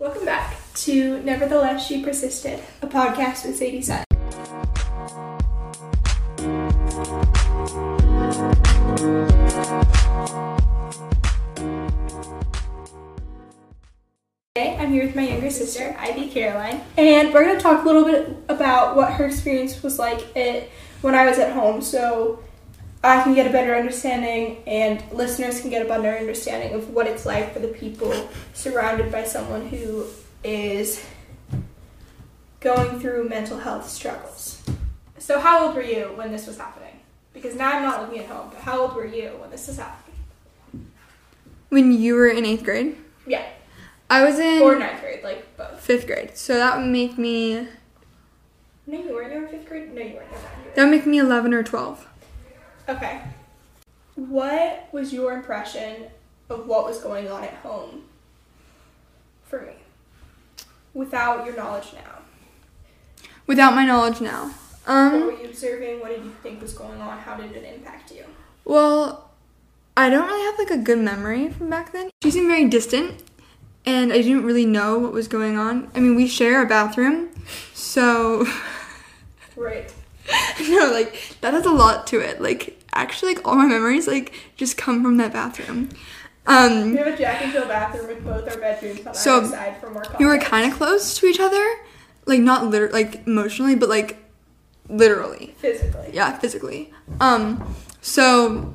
Welcome back to Nevertheless She Persisted, a podcast with Sadie Sutton. Today, I'm here with my younger sister, Ivy Caroline, and we're going to talk a little bit about what her experience was like at, when I was at home so I can get a better understanding and listeners can get a better understanding of what it's like for the people surrounded by someone who is going through mental health struggles. So, how old were you when this was happening? Because now I'm not looking at home, but how old were you when this was happening? When you were in eighth grade? Yeah. I was in. Or ninth grade, like both. Fifth grade. So that would make me. No, you weren't. You were in fifth grade? No, you weren't. You grade. that would make me 11 or 12. Okay. What was your impression of what was going on at home for me, without your knowledge now? Without my knowledge now. Um, What were you observing? What did you think was going on? How did it impact you? well I don't really have like a good memory from back then. She seemed very distant and I didn't really know what was going on. I mean we share a bathroom, so Right. no, like that has a lot to it. Like actually like all my memories like just come from that bathroom. Um We have a Jack and Jill bathroom with both our bedrooms on So, either side for more we were kind of close to each other, like not liter- like emotionally, but like literally. physically. Yeah, physically. Um, so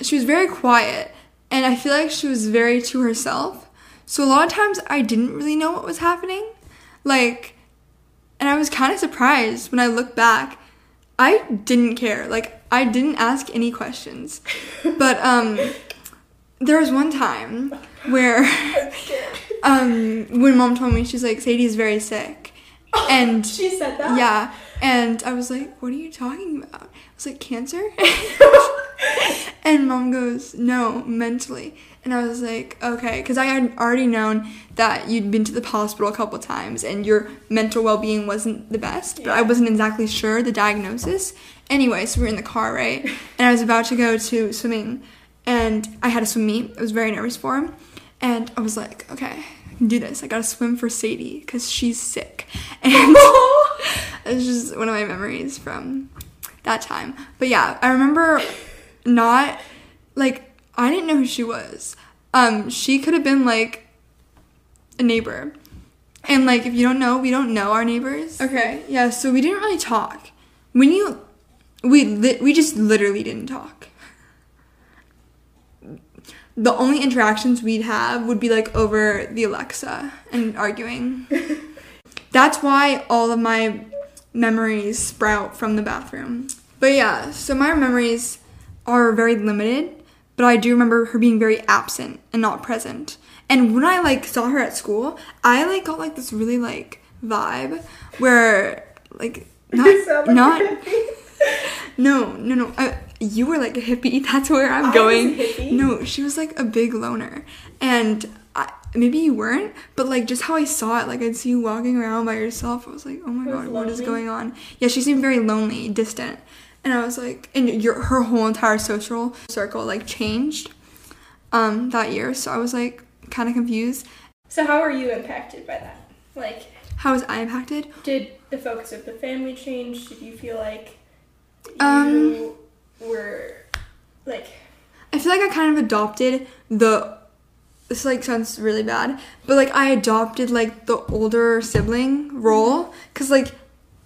she was very quiet, and I feel like she was very to herself. So a lot of times I didn't really know what was happening, like, and I was kind of surprised when I look back. I didn't care. Like I didn't ask any questions, but um, there was one time where. Um when mom told me she's like sadie's very sick and She said that. yeah and i was like what are you talking about i was like cancer and mom goes no mentally. And i was like okay because i had already known that you'd been to the hospital a couple times and your mental well-being wasn't the best but i wasn't exactly sure the diagnosis. Anyway so we were in the car right? And i was about to go to swimming and i had a swim meet. I was very nervous for him. And i was like okay I can do this. I gotta swim for sadie because she's sick. And it's just one of my memories from that time. But yeah, I remember not like I didn't know who she was. Um, she could have been like a neighbor. And like if you don't know, we don't know our neighbors. Okay. Yeah, so we didn't really talk. When you we li- we just literally didn't talk. The only interactions we'd have would be like over the Alexa and arguing. That's why all of my memories sprout from the bathroom. But yeah, so my memories are very limited, but I do remember her being very absent and not present. And when I like saw her at school, I like got like this really like vibe where like not not no, no, no. I, you were like a hippie. That's where I'm I going. No, she was like a big loner, and I, maybe you weren't, but like just how I saw it, like I'd see you walking around by yourself. I was like, oh my god, what is going on? Yeah, she seemed very lonely, distant, and I was like, and your her whole entire social circle like changed, um, that year. So I was like kind of confused. So how were you impacted by that? Like, How was I impacted? did the focus of the family change? Did you feel like you Um, were like I feel like I kind of adopted the this like sounds really bad, but like I adopted like the older sibling role cuz like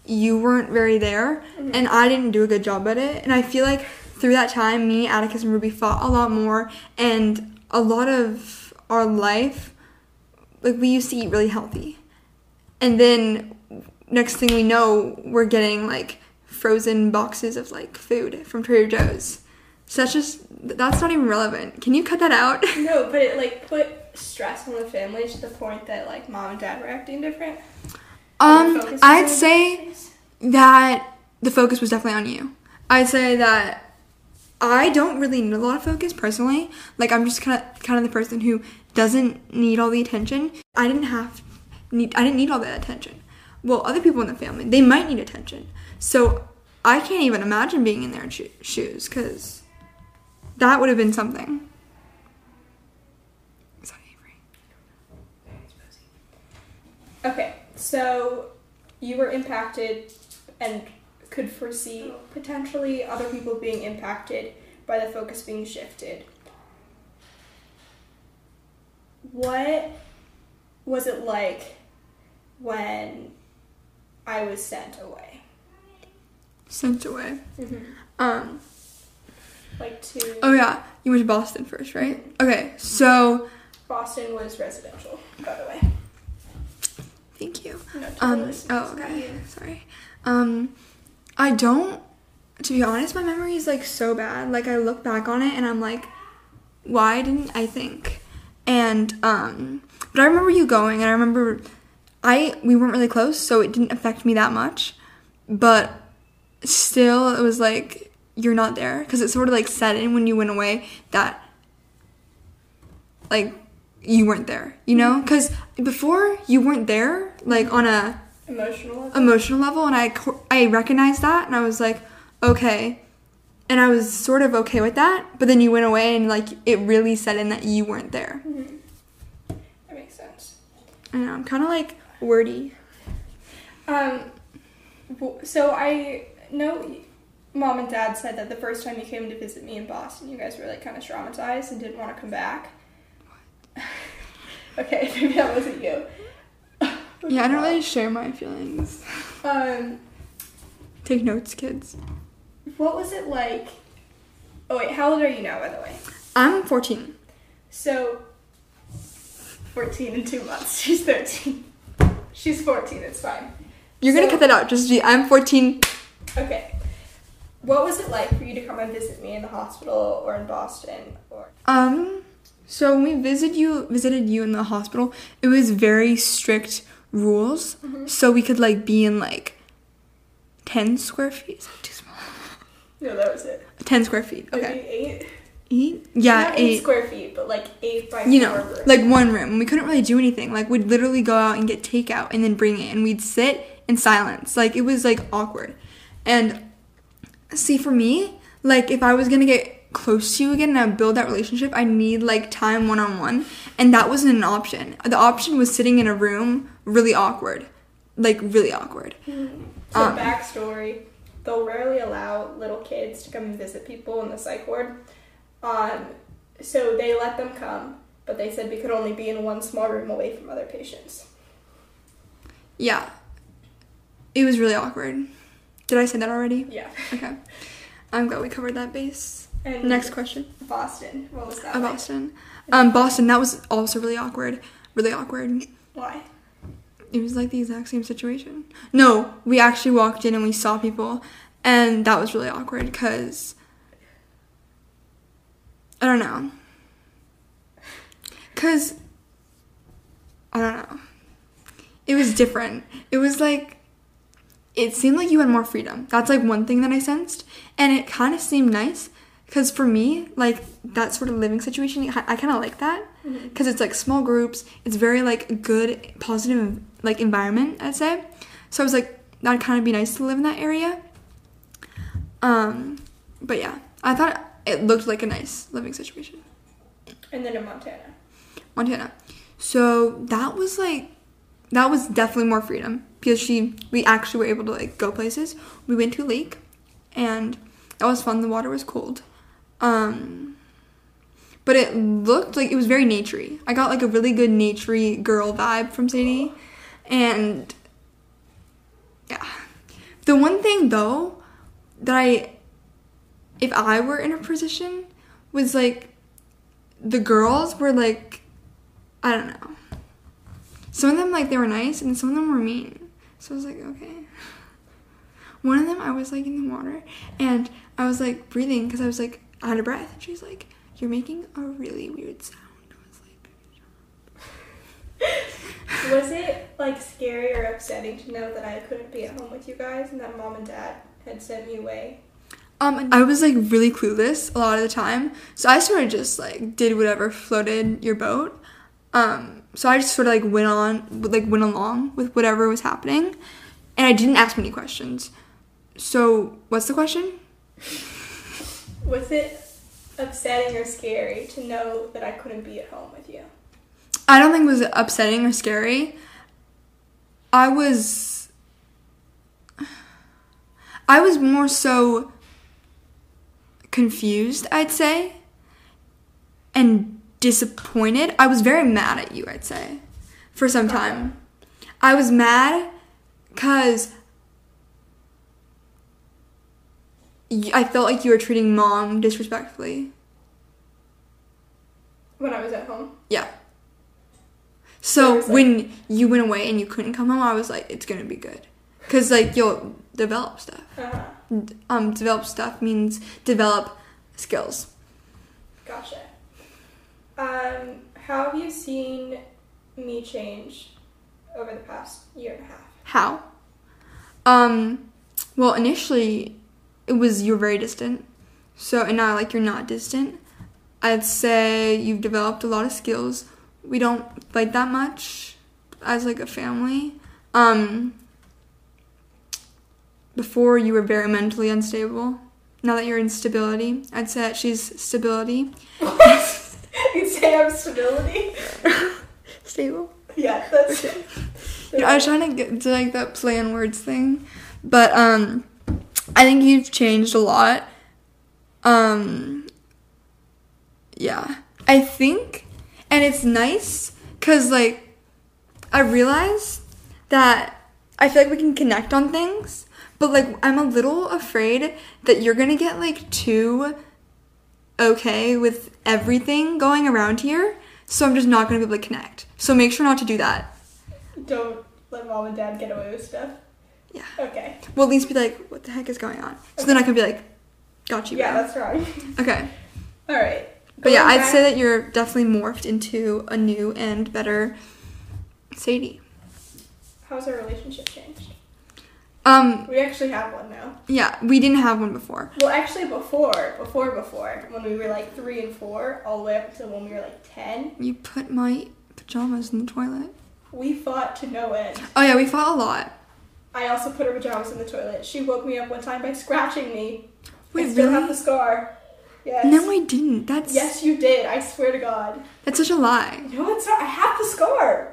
you weren't very there mm-hmm. and I didn't do a good job at it and I feel like through that time me, Atticus and Ruby fought a lot more and a lot of our life like we used to eat really healthy. And then next thing we know, we're getting like frozen boxes of like food from Trader Joe's. So that's just that's not even relevant. Can you cut that out? no, but it like put stress on the family to the point that like mom and dad were acting different. Um, I'd say that the focus was definitely on you. I'd say that I don't really need a lot of focus personally. Like I'm just kind of kind of the person who doesn't need all the attention. I didn't have need I didn't need all that attention. Well, other people in the family they might need attention. So I can't even imagine being in their sho- shoes because that would have been something. Is that Avery? Okay, so you were impacted and could foresee potentially other people being impacted by the focus being shifted. What was it like when I was sent away? Sent away. Um. Like to Oh yeah, you went to Boston first, right? Okay, so Boston was residential, by the way. Thank you. No, Um. Oh, okay. Sorry. Um, I don't. To be honest, my memory is like so bad. Like I look back on it and I'm like, why didn't I think? And um, but I remember you going, and I remember I we weren't really close, so it didn't affect me that much. But still, it was like you're not there because it sort of like set in when you went away that like you weren't there, you know? Because before you weren't there, like on a Emotional. level? emotional level and I I recognized that and I was like, okay. And I was sort of okay with that, but then you went away and like it really set in that you weren't there. That makes sense. I know, I'm kind of like wordy. Um, so I know mom and dad said that the first time you came to visit me in Boston, you guys were like kind of traumatized and didn't want to come back. okay, maybe that wasn't you. Yeah, I don't really share my feelings. Um, Take notes, kids. what was it like? Oh wait, how old are you now, by the way? I'm 14. So, 14 in two months. She's 13. She's 14, it's fine. You're gonna cut that out. Just be, I'm 14. Okay. What was it like for you to come and visit me in the hospital or in Boston or Um, so when we visited you, visited you in the hospital, it was very strict rules. Mm-hmm. So we could like be in like 10 square feet. Is that too small? No, that was it. 10 square feet. Maybe Okay. eight. Eight? Yeah, Not eight, eight. square feet, but like eight by You know, rooms. like one room. We couldn't really do anything. Like we'd literally go out and get takeout and then bring it and we'd sit in silence. Like it was like awkward. And see for me, like if I was gonna get close to you again and I build that relationship, I need like time one on one. And that wasn't an option. The option was sitting in a room really awkward. Like really awkward. So um, backstory, they'll rarely allow little kids to come visit people in the psych ward. Um, so they let them come, but they said we could only be in one small room away from other patients. Yeah. It was really awkward. Did I say that already? Yeah. Okay. I'm glad we covered that base. And Next question. Boston. What was that? Uh, like? Boston. Um, Boston. That was also really awkward. Really awkward. Why? It was like the exact same situation. No, we actually walked in and we saw people, and that was really awkward because I don't know. Cause I don't know. It was different. It was like it seemed like you had more freedom. That's like one thing that I sensed, and it kind of seemed nice. Cause for me, like that sort of living situation, I I kind of like that because it's like small groups. It's very like a good, positive like environment. I'd say. So I was like, that'd kind of be nice to live in that area. Um, but yeah, I thought it looked like a nice living situation. And then in Montana. Montana. So that was like that was definitely more freedom because she we actually were able to like go places. We went to a lake and that was fun. The water was cold. Um but it looked like it was very naturey. I got like a really good naturey girl vibe from Sadie. And yeah. The one thing though that I if I were in her position was like the girls were like I don't know. Some of them like they were nice and some of them were mean. So I was like, okay. One of them I was like in the water and I was like breathing because I was like out of breath and she's like, You're making a really weird sound. I was like Was it like scary or upsetting to know that I couldn't be at home with you guys and that mom and dad had sent me away? Um, I was like really clueless a lot of the time, so I sort of just like did whatever floated your boat. Um, so I just sort of like went on, like went along with whatever was happening, and I didn't ask many questions. So what's the question? Was it upsetting or scary to know that I couldn't be at home with you? I don't think it was upsetting or scary. I was I was more so confused, I'd say, and disappointed. I was very mad at you, I'd say, for some time. I was mad cuz I felt like you were treating mom disrespectfully. When I was at home. Yeah. So was, like- when you went away and you couldn't come home, I was like, it's gonna be good, cause like you'll develop stuff. Uh-huh. Um, develop stuff means develop skills. Gotcha. Um, how have you seen me change over the past year and a half? How? Um, well, initially it was you're very distant, so and now like you're not distant. I'd say you've developed a lot of skills. We don't fight that much as like a family. Um, before you were very mentally unstable. Now that you're in stability, I'd say that she's stability. You'd say I'm stability. Stable. Yeah, that's. You know, I was trying to get to like that play on words thing, but um, I think you've changed a lot. Um, yeah, I think, and it's nice because like I realize that I feel like we can connect on things, but like I'm a little afraid that you're gonna get like too okay with everything going around here, so I'm just not gonna be able to connect. So make sure not to do that. Don't let mom and dad get away with stuff. Yeah. Okay. Well, at least be like, what the heck is going on? So then I can be like, got you. Yeah, bro. that's wrong. Okay. All right. But yeah, Going I'd say that you're definitely morphed into a new and better Sadie. How's our relationship changed? Um, We actually have one now. yeah, we didn't have one before. Well, actually, before, before, before, when we were like three and four, all the way up until when we were like ten, You put my pajamas in the toilet. we fought to no end. Oh yeah, we fought a lot. I also put her pajamas in the toilet. She woke me up one time by scratching me. Wait, I still really? have the scar. Yes. No, I didn't. That's Yes, you did. I swear to God. that's such a lie. No, it's not. I have the scar.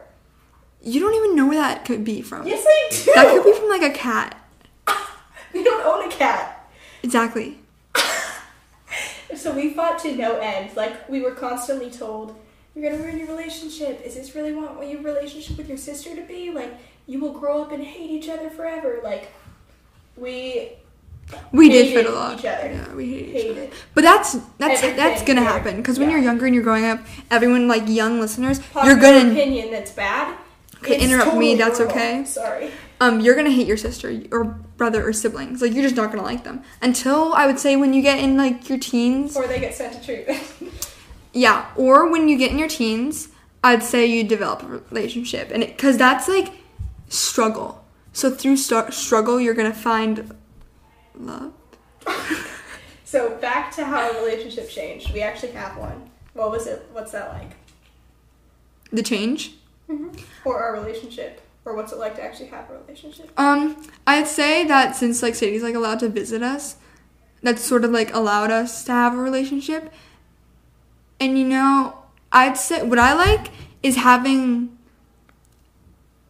You don't even know where that could be from. Yes, I do. That could be from like a cat. We don't own a cat. Exactly. So we fought to no end. Like we were constantly told, "You're gonna ruin your relationship. Is this really what your relationship with your sister to be? Like you will grow up and hate each other forever." Like we We did Hated fight a lot. each other. Yeah, we hated each other. But that's that's Everything that's gonna happen because when Yeah. you're younger and you're growing up, everyone like young listeners, Popular you're gonna opinion that's bad. Okay, interrupt me, that's normal. okay. Sorry. um you're gonna hate your sister or brother or siblings. Like you're just not gonna like them until I would say when you get in like your teens. Or they get sent to treatment. Yeah, or when you get in your teens, I'd say you develop a relationship, and because that's like struggle. So through st- struggle, you're gonna find love. so back to how our relationship changed. We actually have one. What was it? What's that like? The change. Or our relationship? Or what's it like to actually have a relationship? Um, I'd say that since like Sadie's like allowed to visit us, that's sort of like allowed us to have a relationship. And you know, I'd say what I like is having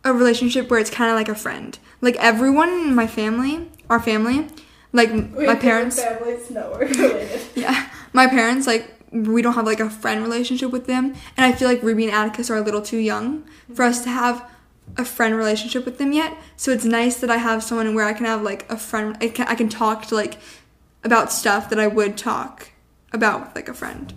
a relationship where it's kind of like a friend. Like everyone in my family, our family, like my parents, Families, no, we're related. yeah, my parents like we don't have like a friend relationship with them, and I feel like Ruby and Atticus are a little too young for us to have a friend relationship with them yet. So it's nice that I have someone where I can have like a friend. I can I can talk to like about stuff that I would talk about with like a friend.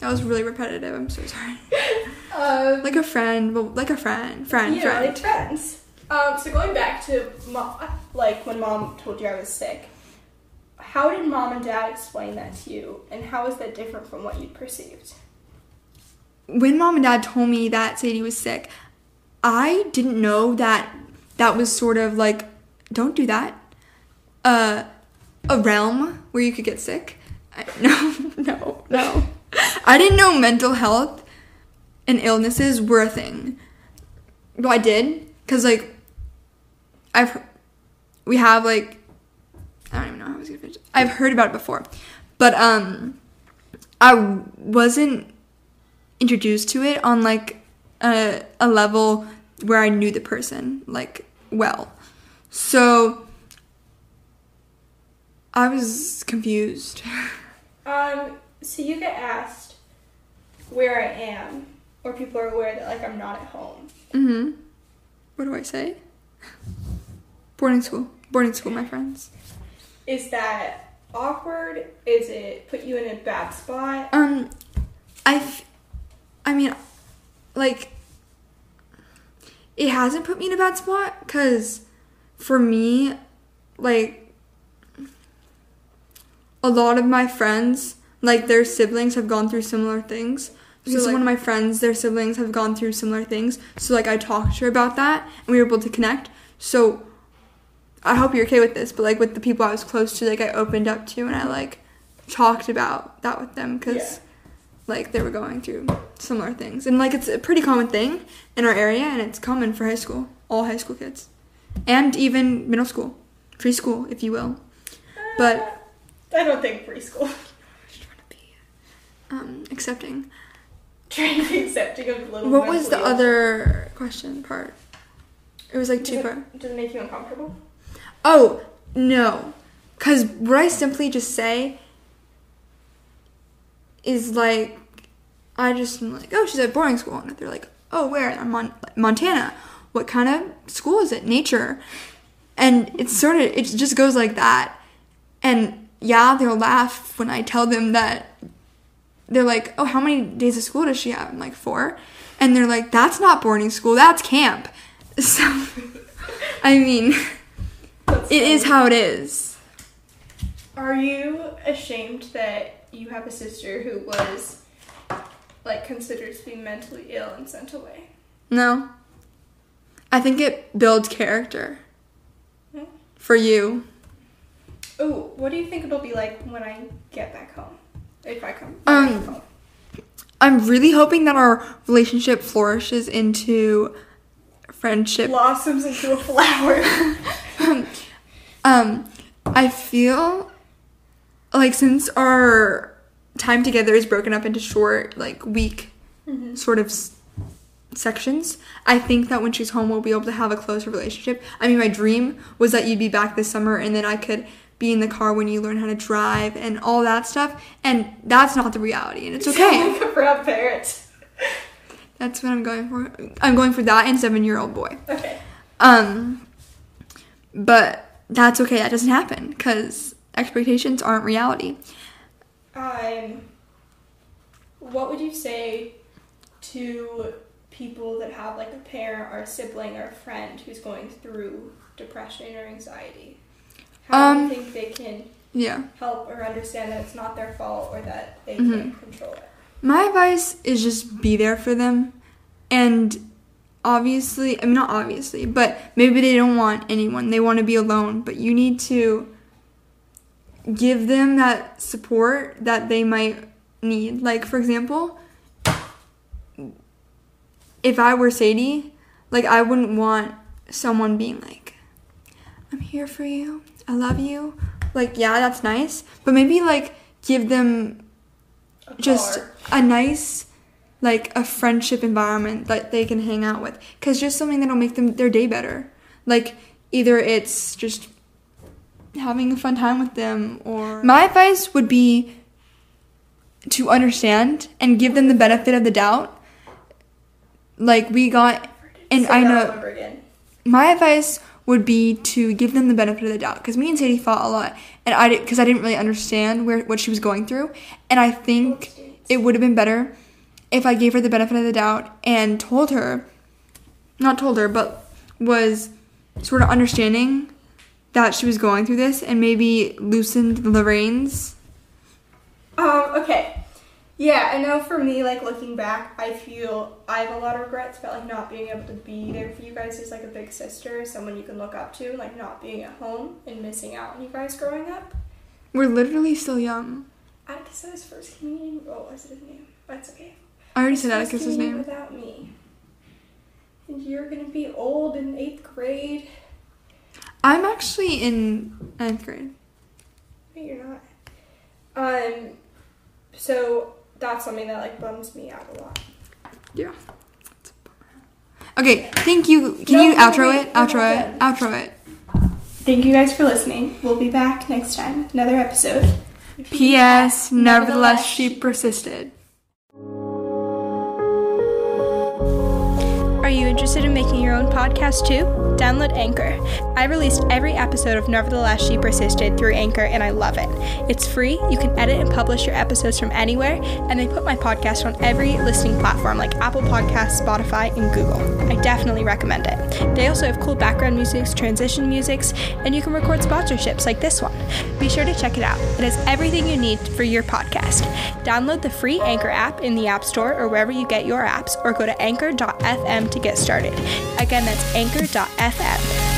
That was really repetitive. I'm so sorry. Um, Like a friend, but like a friend, friend, you know, friend. like friends. Um, so going back to mom, like when mom told you I was sick, how did mom and dad explain that to you, and how is that different from what you perceived? when mom and dad told me that Sadie was sick, I didn't know that that was sort of like, don't do that. Uh, a realm where you could get sick. I, no, no, no. I didn't know mental health and illnesses were a thing. Well, I did, cause like, I've, we have like, I don't even know how I was gonna finish. I've heard about it before, but um, I wasn't introduced to it on like a, a level where I knew the person like well. So I was confused. Um, so you get asked where I am, or people are aware that like I'm not at home. Mhm. What do I say? Boarding school. Boarding school, my friends. Is that awkward? Is it put you in a bad spot? Um, I, f- I mean, like, it hasn't put me in a bad spot because for me, like, a lot of my friends, like, their siblings have gone through similar things. So, So, like- one of my friends, their siblings have gone through similar things. So, like, I talked to her about that and we were able to connect. So, I hope you're okay with this, but, like, with the people I was close to, like, I opened up to and I, like, talked about that with them because Yeah. like they were going through similar things and like it's a pretty common thing in our area and it's common for high school all high school kids and even middle school preschool if you will But- Uh, I don't think preschool. just trying to be um accepting Trying to be accepting of little. what was the other question part? It was like two Does part. does it make you uncomfortable? oh no. Because what i simply just say is like i just am like oh she's at boarding school. And they're like oh where? I'm Mon- montana. What kind of school is it? Nature. And it's sort of it just goes like that. And yeah they'll laugh when i tell them that they're like oh how many days of school does she have i'm like four and they're like that's not boarding school that's camp so i mean That's it is funny. how it is Are you ashamed that you have a sister who was like considered to be mentally ill and sent away? no i think it builds character Hmm. for you Oh, what do you think it'll be like when I get back home? If I come Um, i'm really hoping that our relationship flourishes into friendship blossoms into a flower. um i feel like since our time together is broken up into short like week Mm-hmm. sort of s- sections i think that when she's home we'll be able to have a closer relationship i mean my dream was that you'd be back this summer and then i could be in the car when you learn how to drive and all that stuff and that's not the reality and it's okay like a proud parent. that's what i'm going for i'm going for that and seven year old boy Okay. um but that's okay that doesn't happen because expectations aren't reality Um, what would you say to people that have like a parent or a sibling or a friend who's going through depression or anxiety? How Um, do you think they can yeah help or understand that it's not their fault or that they Mhm. can't control it? My advice is just be there for them. And obviously, I mean, not obviously, but maybe they don't want anyone. They want to be alone. But you need to give them that support that they might need. Like, for example, if I were Sadie, like, I wouldn't want someone being like, I'm here for you. I love you. Like, yeah, that's nice. But maybe, like, give them A just car. a nice like a friendship environment that they can hang out with because just something that'll make them their day better like either it's just having a fun time with them or my advice would be to understand and give them the benefit of the doubt like we got and Say i know again. my advice would be to give them the benefit of the doubt because me and Sadie fought a lot, and I did because I didn't really understand where what she was going through, and I think it would have been better if I gave her the benefit of the doubt and told her, not told her, but was sort of understanding that she was going through this and maybe loosened the reins. Um, okay. Yeah, I know for me, like looking back, I feel I have a lot of regrets about like not being able to be there for you guys as like a big sister, someone you can look up to, like not being at home and missing out on you guys growing up. We're literally still young. Atticus said his first communion. Oh, what was it his name? That's okay. I already said Atticus's name. Without me. And you're gonna be old in eighth grade. I'm actually in ninth grade. No, you're not. Um, so that's something that like bums me out a lot. Yeah. Okay, thank you. Can No, you outro wait, it? Outro it. Outro it. Thank you guys for listening. We'll be back next time. Another episode. P.S. Nevertheless, she persisted. Interested in making your own podcast too? Download Anchor. I released every episode of Nevertheless She Persisted through Anchor and I love it. It's free, you can edit and publish your episodes from anywhere, and they put my podcast on every listening platform like Apple Podcasts, Spotify, and Google. I definitely recommend it. They also have cool background musics, transition musics, and you can record sponsorships like this one. Be sure to check it out. It has everything you need for your podcast. Download the free Anchor app in the App Store or wherever you get your apps, or go to anchor.fm to get started. Again, that's anchor.fm.